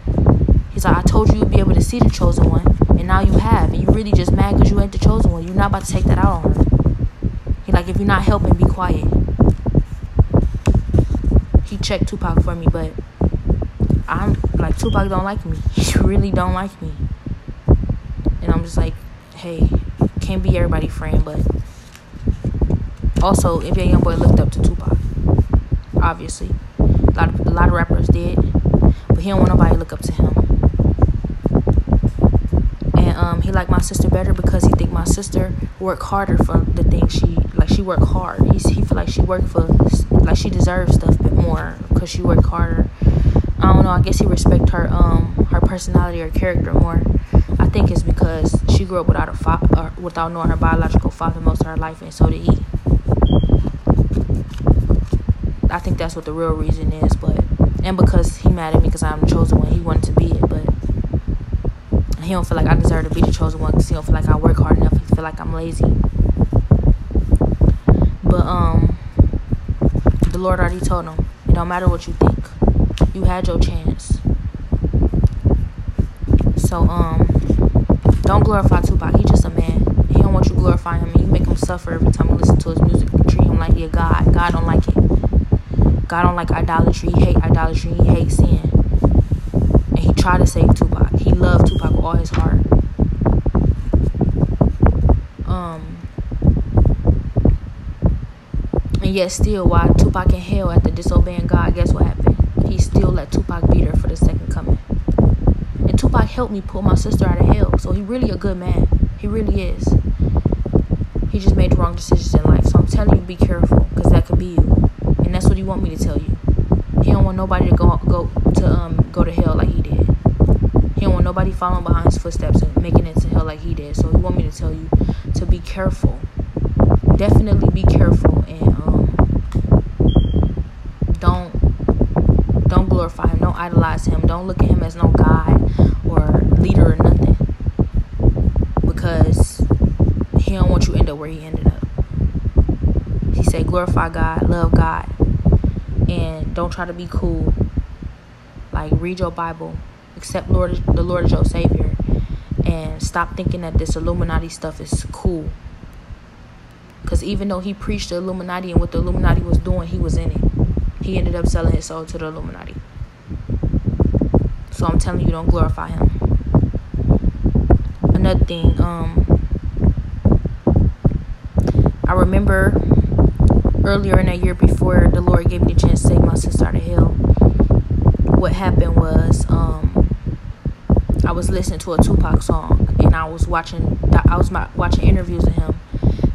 He's like, I told you you'd be able to see the chosen one, and now you have, and you really just mad because you ain't the chosen one. You're not about to take that out on him. He like, if you're not helping, be quiet. He checked Tupac for me, but I'm like Tupac don't like me. He really don't like me. And I'm just like, hey, can't be everybody friend, but also NBA YoungBoy looked up to Tupac. Obviously, a lot of, a lot of rappers did, but he don't want nobody to look up to him. Um, he liked my sister better because he think my sister work harder for the things she like. She work hard. He he feel like she work for like she deserves stuff more because she work harder. I don't know. I guess he respect her um her personality or character more. I think it's because she grew up without a father, or without knowing her biological father most of her life, and so did he. I think that's what the real reason is, but and because he mad at me because I'm the chosen one, he wanted to be it, but he don't feel like I deserve to be the chosen one because he don't feel like I work hard enough. He feel like I'm lazy. But um, the Lord already told him, it don't matter what you think. You had your chance. So um, don't glorify Tupac. He just a man. He don't want you glorifying him. You make him suffer every time you listen to his music. You treat him like he a god. God don't like it. God don't like idolatry. He hate idolatry. He hate sin. And he tried to save Tupac. He loved Tupac with all his heart. Um, and yet still, while Tupac in hell after disobeying God, guess what happened? He still let Tupac beat her for the second coming. And Tupac helped me pull my sister out of hell. So he really a good man. He really is. He just made the wrong decisions in life. So I'm telling you, be careful, because that could be you. And that's what he want me to tell you. He don't want nobody to go go to um go to hell like he did. Nobody following behind his footsteps and making it to hell like he did. So he want me to tell you to be careful. Definitely be careful and um don't don't glorify him. Don't idolize him. Don't look at him as no god or leader or nothing. Because he don't want you to end up where he ended up. He said glorify God, love God, and don't try to be cool. Like read your Bible, accept Lord the Lord as your Savior, and stop thinking that this Illuminati stuff is cool. Because even though he preached the Illuminati and what the Illuminati was doing, he was in it. He ended up selling his soul to the Illuminati. So I'm telling you, don't glorify him. Another thing, um, I remember earlier in that year before the Lord gave me the chance to save my sister out of hell, what happened was um, I was listening to a Tupac song and I was watching I was watching interviews of him.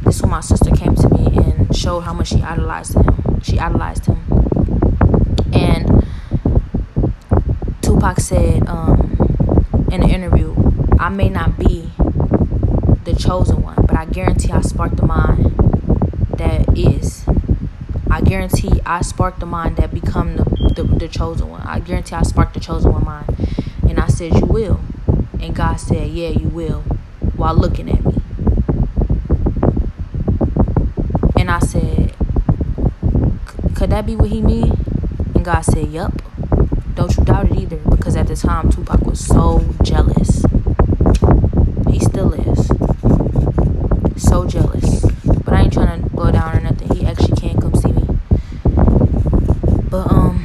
This when my sister came to me and showed how much she idolized him. She idolized him, and Tupac said um, in an interview, "I may not be the chosen one, but I guarantee I sparked the mind that is." I guarantee I sparked the mind that become the, the, the chosen one. I guarantee I sparked the chosen one mind. And I said, You will. And God said, Yeah, you will, while looking at me. And I said, Could that be what he mean? And God said, Yup. Don't you doubt it either. Because at the time, Tupac was so jealous. He still is. So jealous. But I ain't trying to blow down or nothing. He actually can't come see me. But um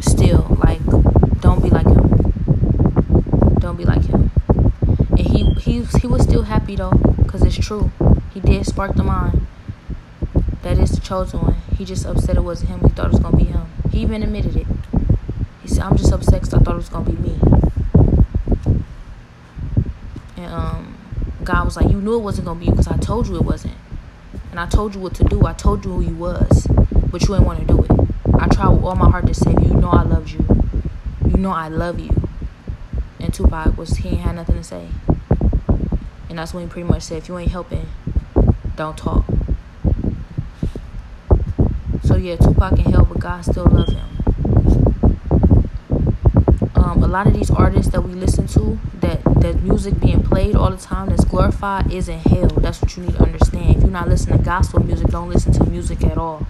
still like don't be like him. Don't be like him. And he was still happy though cuz it's true. He did spark the mind. That is the chosen one. He just upset it wasn't him. He thought it was to be him. He even admitted it. He said, I'm just upset because I thought it was gonna be me. And um, God was like, You knew it wasn't gonna be you because I told you it wasn't. And I told you what to do. I told you who you was, but you didn't want to do it. I tried with all my heart to save you. You know I loved you. You know I love you. And Tupac was he ain't had nothing to say. And that's when he pretty much said, if you ain't helping, don't talk. So yeah, Tupac can help, but God still love him. Um, a lot of these artists that we listen to, that that music being played all the time, that's glorified, is in hell. That's what you need to understand. If you're not listening to gospel music, don't listen to music at all.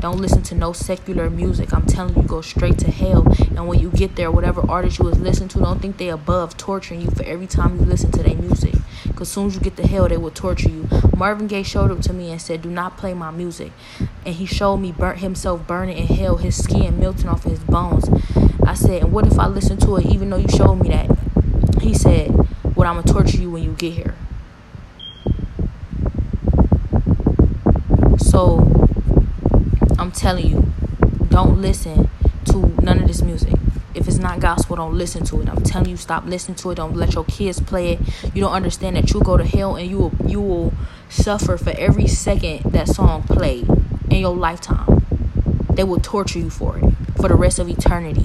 Don't listen to no secular music. I'm telling you, go straight to hell. And when you get there, whatever artist you was listening to, don't think they above torturing you for every time you listen to their music. Because soon as you get to hell, they will torture you. Marvin Gaye showed up to me and said, do not play my music. And he showed me burnt himself burning in hell, his skin melting off his bones. I said, and what if I listen to it even though you showed me that? He said, well, I'm to torture you when you get here. So I'm telling you, don't listen to none of this music. If it's not gospel, don't listen to it. I'm telling you, stop listening to it. Don't let your kids play it. You don't understand that you'll go to hell and you will you will suffer for every second that song played in your lifetime. They will torture you for it for the rest of eternity.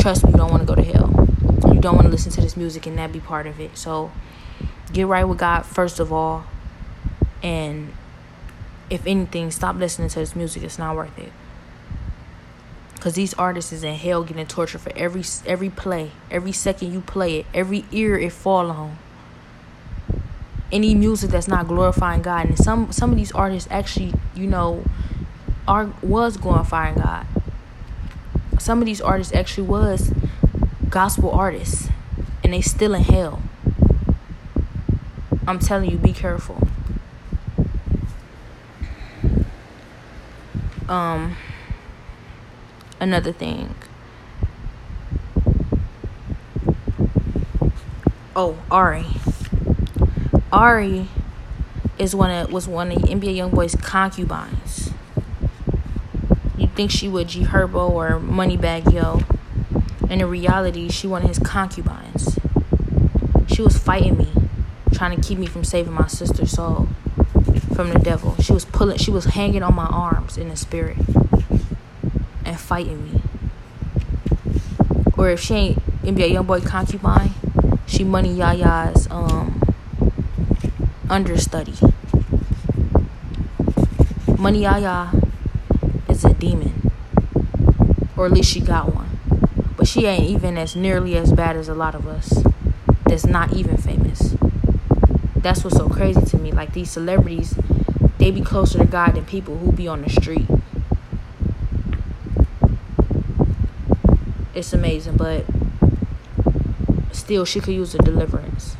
Trust me, you don't want to go to hell. You don't want to listen to this music and that be part of it. So get right with God first of all and if anything, stop listening to this music. It's not worth it. Cause these artists is in hell getting tortured for every every play, every second you play it, every ear it fall on. Any music that's not glorifying God, and some some of these artists actually, you know, are was glorifying God. Some of these artists actually was gospel artists, and they still in hell. I'm telling you, be careful. Um another thing. Oh ari. Ari is one of was one of NBA YoungBoy's concubines. You think she would G Herbo or Moneybagg Yo? And in reality she one of his concubines. She was fighting me trying to keep me from saving my sister's soul from the devil. She was pulling, she was hanging on my arms in the spirit and fighting me. Or if she ain't NBA YoungBoy concubine, she Money Yaya's um understudy. Money Yaya is a demon, or at least she got one. But she ain't even as nearly as bad as a lot of us. That's not even famous. That's what's so crazy to me. Like these celebrities they be closer to God than people who be on the street. It's amazing, but still she could use a deliverance.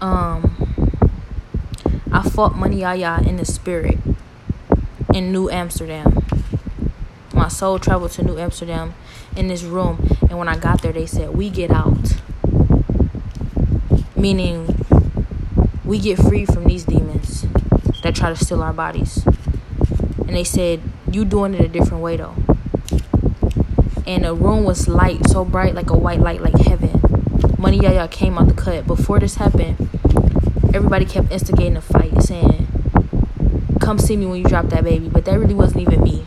Um I fought Money Yaya in the spirit in New Amsterdam. My soul traveled to New Amsterdam in this room, and when I got there, they said, We get out. Meaning, we get free from these demons that try to steal our bodies. And they said, You doing it a different way though. And the room was light, so bright like a white light like heaven. Money Yaya came out the cut. Before this happened, everybody kept instigating a fight, saying, Come see me when you drop that baby. But that really wasn't even me.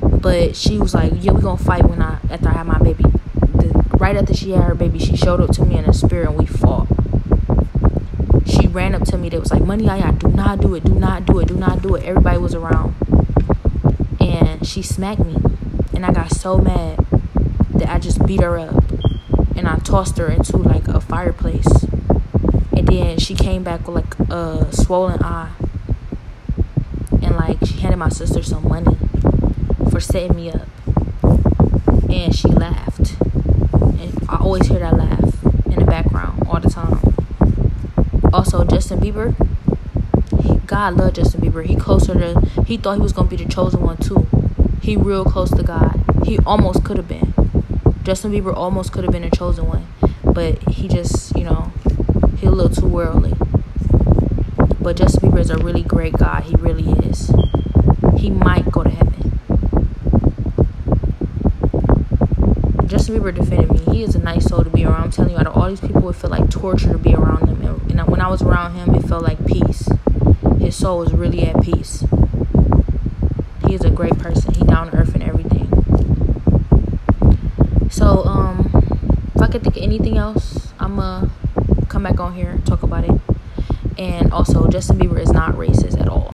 But she was like, Yeah, we gonna fight when I after I have my baby. The, right after she had her baby, she showed up to me in a spirit and we fought ran up to me. They was like, Money Yaya, do not do it, do not do it, do not do it. Everybody was around. And she smacked me. And I got so mad that I just beat her up. And I tossed her into like a fireplace. And then she came back with like a swollen eye. And like she handed my sister some money for setting me up. And she laughed. And I always hear that laugh in the background all the time. Also, Justin Bieber. God loved Justin Bieber. He closer to. He thought he was gonna be the chosen one too. He real close to God. He almost could have been. Justin Bieber almost could have been a chosen one, but he just, you know, he a little too worldly. But Justin Bieber is a really great guy. He really is. He might go to heaven. Justin Bieber defended me. He is a nice soul to be around. I'm telling you, out of all these people, it feel like torture to be around when I was around him, it felt like peace. His soul was really at peace. He is a great person. He down to earth and everything. So, um, if I could think of anything else, I'ma come back on here talk about it. And also, Justin Bieber is not racist at all.